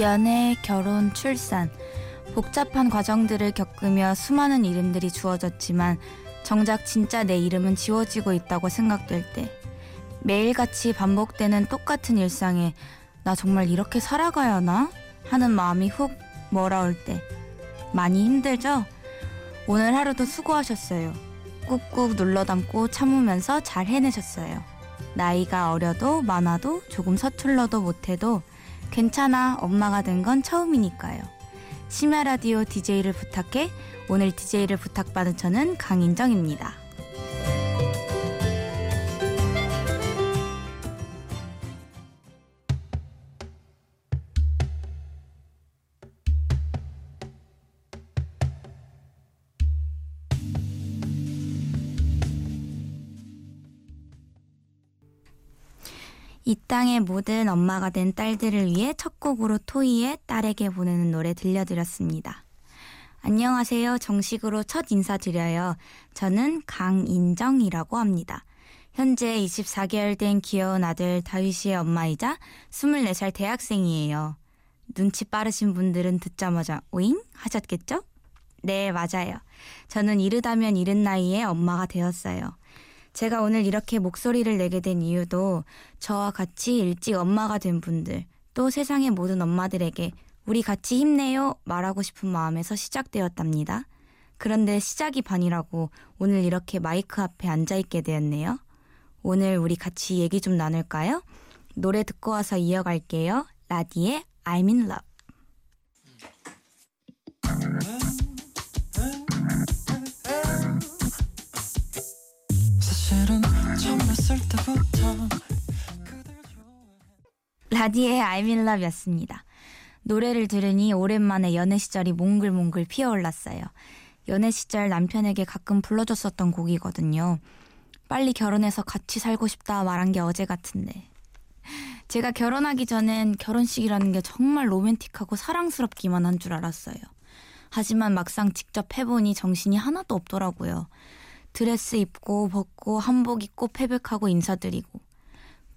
연애, 결혼, 출산. 복잡한 과정들을 겪으며 수많은 이름들이 주어졌지만 정작 진짜 내 이름은 지워지고 있다고 생각될 때 매일같이 반복되는 똑같은 일상에 나 정말 이렇게 살아가야 하나? 하는 마음이 훅 몰아올 때 많이 힘들죠? 오늘 하루도 수고하셨어요. 꾹꾹 눌러 담고 참으면서 잘 해내셨어요. 나이가 어려도 많아도 조금 서툴러도 못해도 괜찮아 엄마가 된 건 처음이니까요. 심야 라디오 DJ를 부탁해 오늘 DJ를 부탁받은 저는 강인정입니다. 이 땅의 모든 엄마가 된 딸들을 위해 첫 곡으로 토이의 딸에게 보내는 노래 들려드렸습니다. 안녕하세요. 정식으로 첫 인사드려요. 저는 강인정이라고 합니다. 현재 24개월 된 귀여운 아들 다윗이의 엄마이자 24살 대학생이에요. 눈치 빠르신 분들은 듣자마자 오잉? 하셨겠죠? 네, 맞아요. 저는 이르다면 이른 나이에 엄마가 되었어요. 제가 오늘 이렇게 목소리를 내게 된 이유도 저와 같이 일찍 엄마가 된 분들, 또 세상의 모든 엄마들에게 우리 같이 힘내요 말하고 싶은 마음에서 시작되었답니다. 그런데 시작이 반이라고 오늘 이렇게 마이크 앞에 앉아있게 되었네요. 오늘 우리 같이 얘기 좀 나눌까요? 노래 듣고 와서 이어갈게요. 라디의 I'm in love. 라디의 I'm in love였습니다. 노래를 들으니 오랜만에 연애 시절이 몽글몽글 피어올랐어요. 연애 시절 남편에게 가끔 불러줬었던 곡이거든요. 빨리 결혼해서 같이 살고 싶다 말한 게 어제 같은데. 제가 결혼하기 전엔 결혼식이라는 게 정말 로맨틱하고 사랑스럽기만 한 줄 알았어요. 하지만 막상 직접 해보니 정신이 하나도 없더라고요. 드레스 입고 벗고 한복 입고 패백하고 인사드리고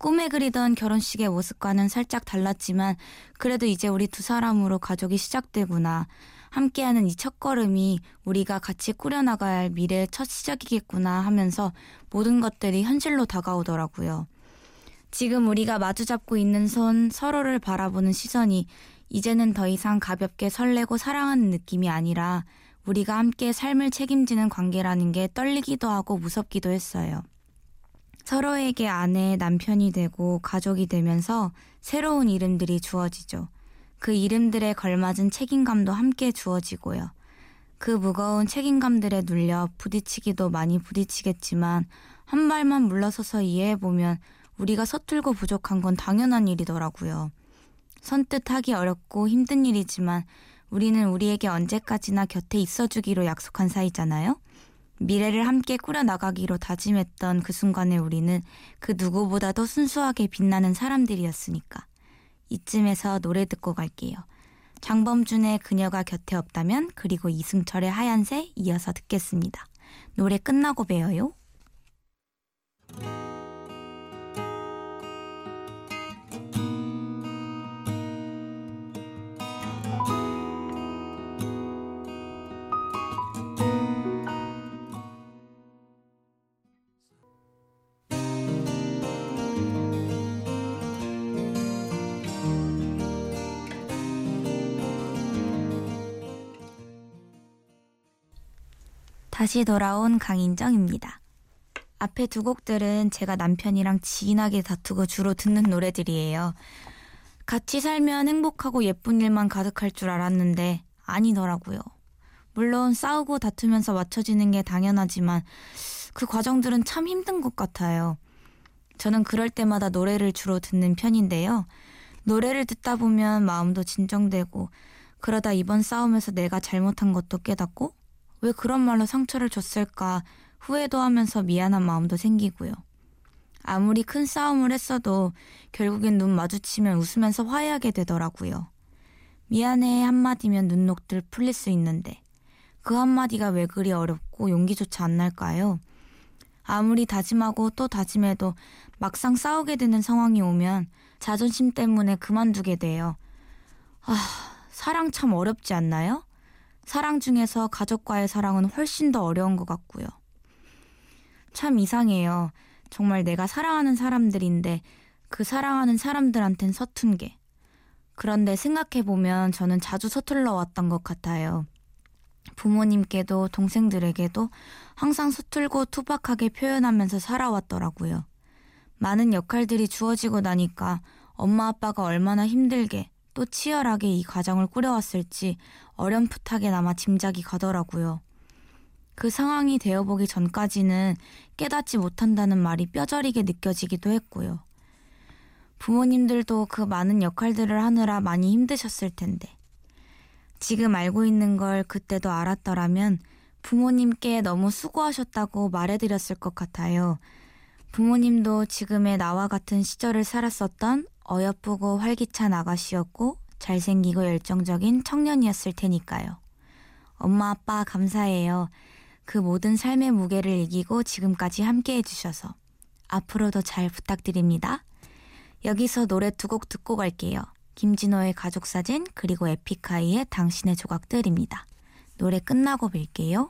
꿈에 그리던 결혼식의 모습과는 살짝 달랐지만 그래도 이제 우리 두 사람으로 가족이 시작되구나. 함께하는 이 첫걸음이 우리가 같이 꾸려나가야 할 미래의 첫 시작이겠구나 하면서 모든 것들이 현실로 다가오더라고요. 지금 우리가 마주잡고 있는 손 서로를 바라보는 시선이 이제는 더 이상 가볍게 설레고 사랑하는 느낌이 아니라 우리가 함께 삶을 책임지는 관계라는 게 떨리기도 하고 무섭기도 했어요. 서로에게 아내, 남편이 되고 가족이 되면서 새로운 이름들이 주어지죠. 그 이름들에 걸맞은 책임감도 함께 주어지고요. 그 무거운 책임감들에 눌려 부딪히기도 많이 부딪히겠지만 한 발만 물러서서 이해해보면 우리가 서툴고 부족한 건 당연한 일이더라고요. 선뜻 하기 어렵고 힘든 일이지만 우리는 우리에게 언제까지나 곁에 있어주기로 약속한 사이잖아요? 미래를 함께 꾸려나가기로 다짐했던 그 순간에 우리는 그 누구보다도 순수하게 빛나는 사람들이었으니까. 이쯤에서 노래 듣고 갈게요. 장범준의 그녀가 곁에 없다면 그리고 이승철의 하얀새 이어서 듣겠습니다. 노래 끝나고 배워요. 다시 돌아온 강인정입니다. 앞에 두 곡들은 제가 남편이랑 진하게 다투고 주로 듣는 노래들이에요. 같이 살면 행복하고 예쁜 일만 가득할 줄 알았는데 아니더라고요. 물론 싸우고 다투면서 맞춰지는 게 당연하지만 그 과정들은 참 힘든 것 같아요. 저는 그럴 때마다 노래를 주로 듣는 편인데요. 노래를 듣다 보면 마음도 진정되고 그러다 이번 싸움에서 내가 잘못한 것도 깨닫고 왜 그런 말로 상처를 줬을까 후회도 하면서 미안한 마음도 생기고요. 아무리 큰 싸움을 했어도 결국엔 눈 마주치면 웃으면서 화해하게 되더라고요. 미안해 한마디면 눈녹들 풀릴 수 있는데 그 한마디가 왜 그리 어렵고 용기조차 안 날까요? 아무리 다짐하고 또 다짐해도 막상 싸우게 되는 상황이 오면 자존심 때문에 그만두게 돼요. 아, 사랑 참 어렵지 않나요? 사랑 중에서 가족과의 사랑은 훨씬 더 어려운 것 같고요. 참 이상해요. 정말 내가 사랑하는 사람들인데 그 사랑하는 사람들한텐 서툰 게. 그런데 생각해보면 저는 자주 서툴러 왔던 것 같아요. 부모님께도 동생들에게도 항상 서툴고 투박하게 표현하면서 살아왔더라고요. 많은 역할들이 주어지고 나니까 엄마 아빠가 얼마나 힘들게 또 치열하게 이 가정을 꾸려왔을지 어렴풋하게나마 짐작이 가더라고요. 그 상황이 되어보기 전까지는 깨닫지 못한다는 말이 뼈저리게 느껴지기도 했고요. 부모님들도 그 많은 역할들을 하느라 많이 힘드셨을 텐데. 지금 알고 있는 걸 그때도 알았더라면 부모님께 너무 수고하셨다고 말해드렸을 것 같아요. 부모님도 지금의 나와 같은 시절을 살았었던 어여쁘고 활기찬 아가씨였고 잘생기고 열정적인 청년이었을 테니까요. 엄마 아빠 감사해요. 그 모든 삶의 무게를 이기고 지금까지 함께 해주셔서 앞으로도 잘 부탁드립니다. 여기서 노래 두 곡 듣고 갈게요. 김진호의 가족사진 그리고 에픽하이의 당신의 조각들입니다. 노래 끝나고 뵐게요.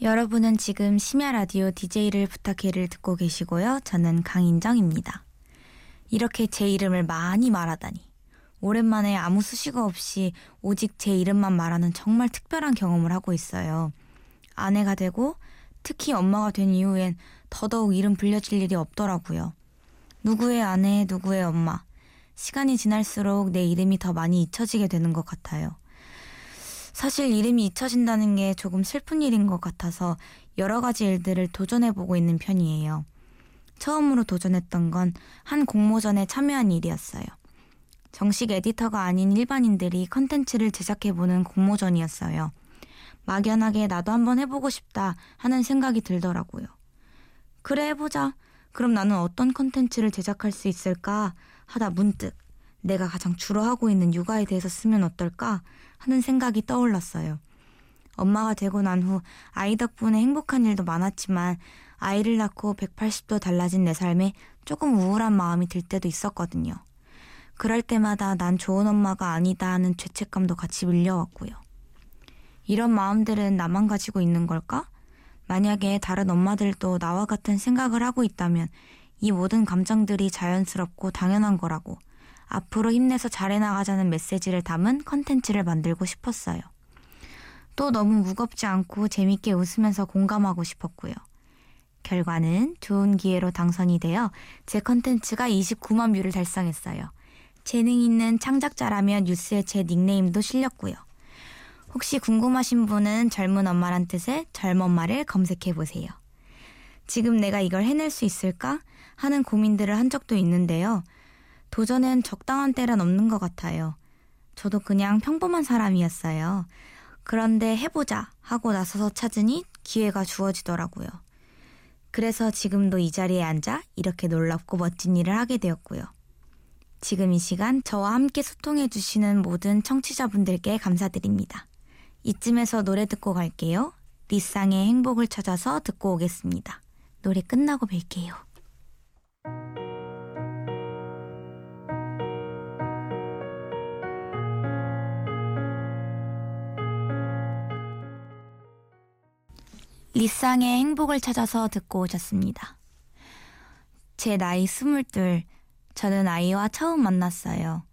여러분은 지금 심야 라디오 DJ를 부탁해를 듣고 계시고요. 저는 강인정입니다. 이렇게 제 이름을 많이 말하다니. 오랜만에 아무 수식어 없이 오직 제 이름만 말하는 정말 특별한 경험을 하고 있어요. 아내가 되고 특히 엄마가 된 이후엔 더더욱 이름 불려질 일이 없더라고요. 누구의 아내, 누구의 엄마. 시간이 지날수록 내 이름이 더 많이 잊혀지게 되는 것 같아요. 사실 이름이 잊혀진다는 게 조금 슬픈 일인 것 같아서 여러 가지 일들을 도전해보고 있는 편이에요. 처음으로 도전했던 건 한 공모전에 참여한 일이었어요. 정식 에디터가 아닌 일반인들이 컨텐츠를 제작해보는 공모전이었어요. 막연하게 나도 한번 해보고 싶다 하는 생각이 들더라고요. 그래 해보자. 그럼 나는 어떤 컨텐츠를 제작할 수 있을까 하다 문득 내가 가장 주로 하고 있는 육아에 대해서 쓰면 어떨까 하는 생각이 떠올랐어요. 엄마가 되고 난 후 아이 덕분에 행복한 일도 많았지만 아이를 낳고 180도 달라진 내 삶에 조금 우울한 마음이 들 때도 있었거든요. 그럴 때마다 난 좋은 엄마가 아니다 하는 죄책감도 같이 밀려왔고요. 이런 마음들은 나만 가지고 있는 걸까? 만약에 다른 엄마들도 나와 같은 생각을 하고 있다면 이 모든 감정들이 자연스럽고 당연한 거라고 앞으로 힘내서 잘해나가자는 메시지를 담은 컨텐츠를 만들고 싶었어요. 또 너무 무겁지 않고 재밌게 웃으면서 공감하고 싶었고요. 결과는 좋은 기회로 당선이 되어 제 컨텐츠가 29만 뷰를 달성했어요. 재능 있는 창작자라며 뉴스에 제 닉네임도 실렸고요. 혹시 궁금하신 분은 젊은 엄마란 뜻의 젊엄마를 검색해 보세요. 지금 내가 이걸 해낼 수 있을까 하는 고민들을 한 적도 있는데요. 도전엔 적당한 때란 없는 것 같아요. 저도 그냥 평범한 사람이었어요. 그런데 해보자 하고 나서서 찾으니 기회가 주어지더라고요. 그래서 지금도 이 자리에 앉아 이렇게 놀랍고 멋진 일을 하게 되었고요. 지금 이 시간 저와 함께 소통해 주시는 모든 청취자분들께 감사드립니다. 이쯤에서 노래 듣고 갈게요. 리쌍의 행복을 찾아서 듣고 오겠습니다. 노래 끝나고 뵐게요. 리쌍의 행복을 찾아서 듣고 오셨습니다. 제 나이 스물둘, 저는 아이와 처음 만났어요.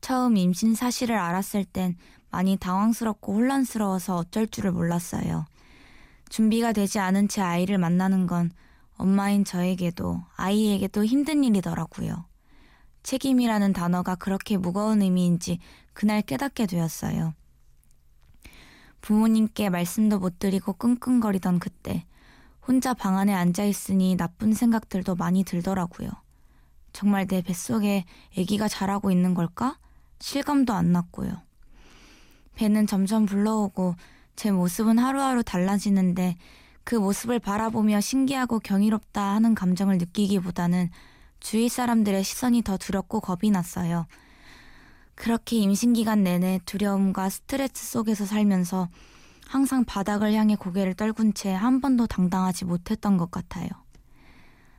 처음 임신 사실을 알았을 땐 많이 당황스럽고 혼란스러워서 어쩔 줄을 몰랐어요. 준비가 되지 않은 채 아이를 만나는 건 엄마인 저에게도 아이에게도 힘든 일이더라고요. 책임이라는 단어가 그렇게 무거운 의미인지 그날 깨닫게 되었어요. 부모님께 말씀도 못 드리고 끙끙거리던 그때 혼자 방 안에 앉아 있으니 나쁜 생각들도 많이 들더라고요. 정말 내 뱃속에 아기가 자라고 있는 걸까? 실감도 안 났고요. 배는 점점 불러오고 제 모습은 하루하루 달라지는데 그 모습을 바라보며 신기하고 경이롭다 하는 감정을 느끼기보다는 주위 사람들의 시선이 더 두렵고 겁이 났어요. 그렇게 임신 기간 내내 두려움과 스트레스 속에서 살면서 항상 바닥을 향해 고개를 떨군 채 한 번도 당당하지 못했던 것 같아요.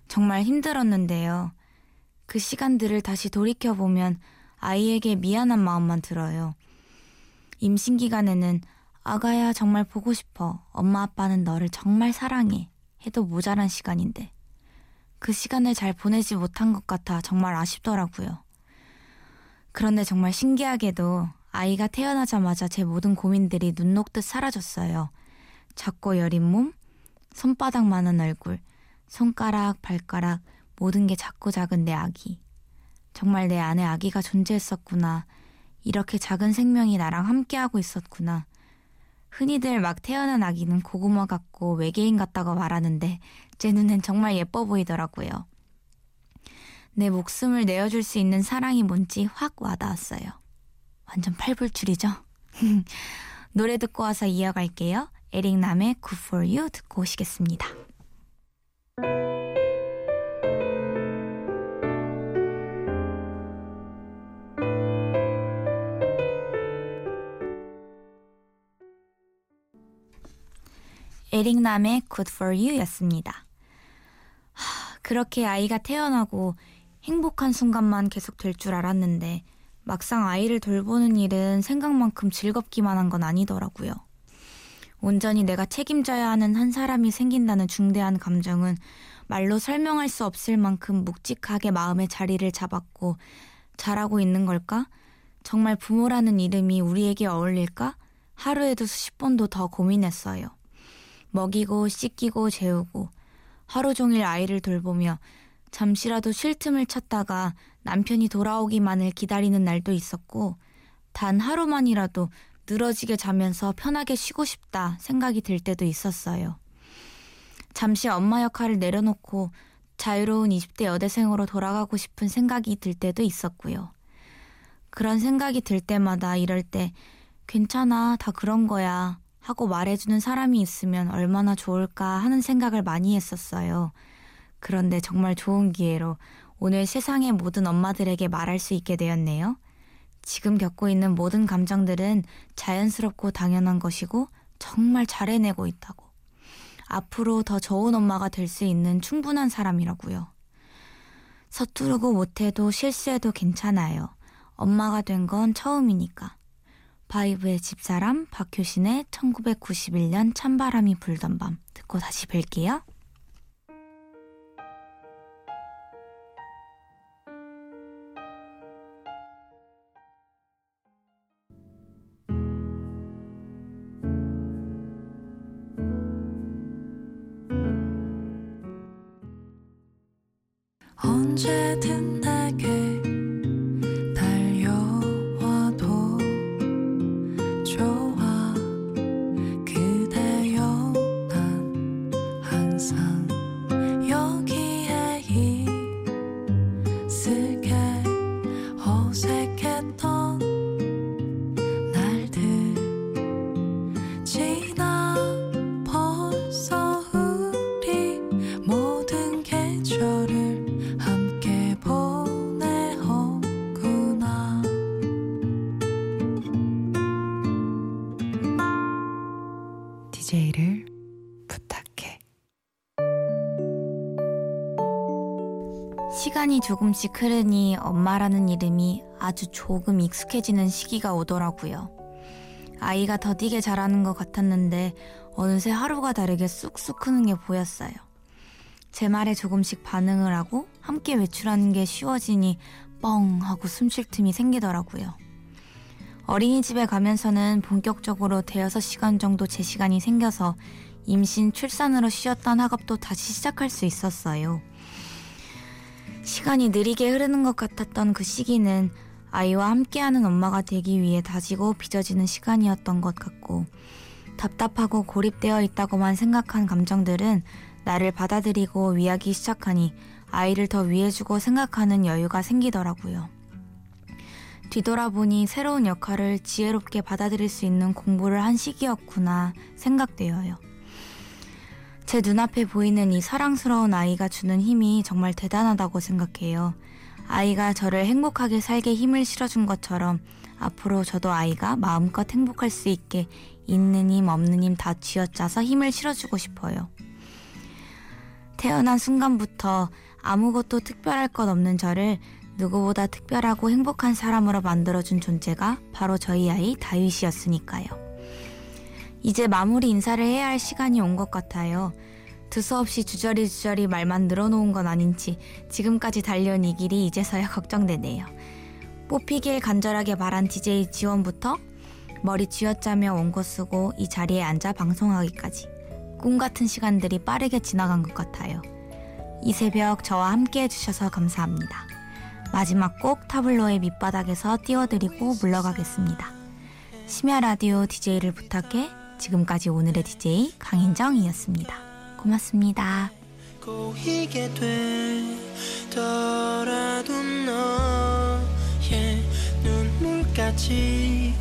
정말 힘들었는데요. 그 시간들을 다시 돌이켜보면 아이에게 미안한 마음만 들어요. 임신 기간에는 아가야 정말 보고 싶어. 엄마 아빠는 너를 정말 사랑해. 해도 모자란 시간인데. 그 시간을 잘 보내지 못한 것 같아 정말 아쉽더라고요. 그런데 정말 신기하게도 아이가 태어나자마자 제 모든 고민들이 눈 녹듯 사라졌어요. 작고 여린 몸, 손바닥만한 얼굴, 손가락, 발가락, 모든 게 작고 작은 내 아기. 정말 내 안에 아기가 존재했었구나. 이렇게 작은 생명이 나랑 함께하고 있었구나. 흔히들 막 태어난 아기는 고구마 같고 외계인 같다고 말하는데 제 눈엔 정말 예뻐 보이더라고요. 내 목숨을 내어줄 수 있는 사랑이 뭔지 확 와닿았어요. 완전 팔불출이죠? 노래 듣고 와서 이어갈게요. 에릭남의 Good For You 듣고 오시겠습니다. 에릭남의 Good For You 였습니다. 하, 그렇게 아이가 태어나고 행복한 순간만 계속 될 줄 알았는데 막상 아이를 돌보는 일은 생각만큼 즐겁기만 한 건 아니더라고요. 온전히 내가 책임져야 하는 한 사람이 생긴다는 중대한 감정은 말로 설명할 수 없을 만큼 묵직하게 마음의 자리를 잡았고 잘하고 있는 걸까? 정말 부모라는 이름이 우리에게 어울릴까? 하루에도 수십 번도 더 고민했어요. 먹이고 씻기고 재우고 하루 종일 아이를 돌보며 잠시라도 쉴 틈을 찾다가 남편이 돌아오기만을 기다리는 날도 있었고 단 하루만이라도 늘어지게 자면서 편하게 쉬고 싶다 생각이 들 때도 있었어요. 잠시 엄마 역할을 내려놓고 자유로운 20대 여대생으로 돌아가고 싶은 생각이 들 때도 있었고요. 그런 생각이 들 때마다 이럴 때 괜찮아, 다 그런 거야 하고 말해주는 사람이 있으면 얼마나 좋을까 하는 생각을 많이 했었어요. 그런데 정말 좋은 기회로 오늘 세상의 모든 엄마들에게 말할 수 있게 되었네요. 지금 겪고 있는 모든 감정들은 자연스럽고 당연한 것이고 정말 잘 해내고 있다고. 앞으로 더 좋은 엄마가 될 수 있는 충분한 사람이라고요. 서투르고 못해도 실수해도 괜찮아요. 엄마가 된 건 처음이니까. 바이브의 집사람 박효신의 1991년 찬바람이 불던 밤 듣고 다시 뵐게요. 시간이 조금씩 흐르니 엄마라는 이름이 아주 조금 익숙해지는 시기가 오더라고요. 아이가 더디게 자라는 것 같았는데 어느새 하루가 다르게 쑥쑥 크는 게 보였어요. 제 말에 조금씩 반응을 하고 함께 외출하는 게 쉬워지니 뻥 하고 숨 쉴 틈이 생기더라고요. 어린이집에 가면서는 본격적으로 대여섯 시간 정도 제 시간이 생겨서 임신 출산으로 쉬었던 학업도 다시 시작할 수 있었어요. 시간이 느리게 흐르는 것 같았던 그 시기는 아이와 함께하는 엄마가 되기 위해 다지고 빚어지는 시간이었던 것 같고 답답하고 고립되어 있다고만 생각한 감정들은 나를 받아들이고 위하기 시작하니 아이를 더 위해주고 생각하는 여유가 생기더라고요. 뒤돌아보니 새로운 역할을 지혜롭게 받아들일 수 있는 공부를 한 시기였구나 생각되어요. 제 눈앞에 보이는 이 사랑스러운 아이가 주는 힘이 정말 대단하다고 생각해요. 아이가 저를 행복하게 살게 힘을 실어준 것처럼 앞으로 저도 아이가 마음껏 행복할 수 있게 있는 힘 없는 힘 다 쥐어짜서 힘을 실어주고 싶어요. 태어난 순간부터 아무것도 특별할 것 없는 저를 누구보다 특별하고 행복한 사람으로 만들어준 존재가 바로 저희 아이 다윗이었으니까요. 이제 마무리 인사를 해야 할 시간이 온 것 같아요. 두서없이 주저리 주저리 말만 늘어놓은 건 아닌지 지금까지 달려온 이 길이 이제서야 걱정되네요. 뽑히길 간절하게 바란 DJ 지원부터 머리 쥐어짜며 원고 쓰고 이 자리에 앉아 방송하기까지 꿈 같은 시간들이 빠르게 지나간 것 같아요. 이 새벽 저와 함께 해주셔서 감사합니다. 마지막 곡 타블로의 밑바닥에서 띄워드리고 물러가겠습니다. 심야 라디오 DJ를 부탁해 지금까지 오늘의 DJ 강인정이었습니다. 고맙습니다. 꼬이게 되더라도 너의 눈물까지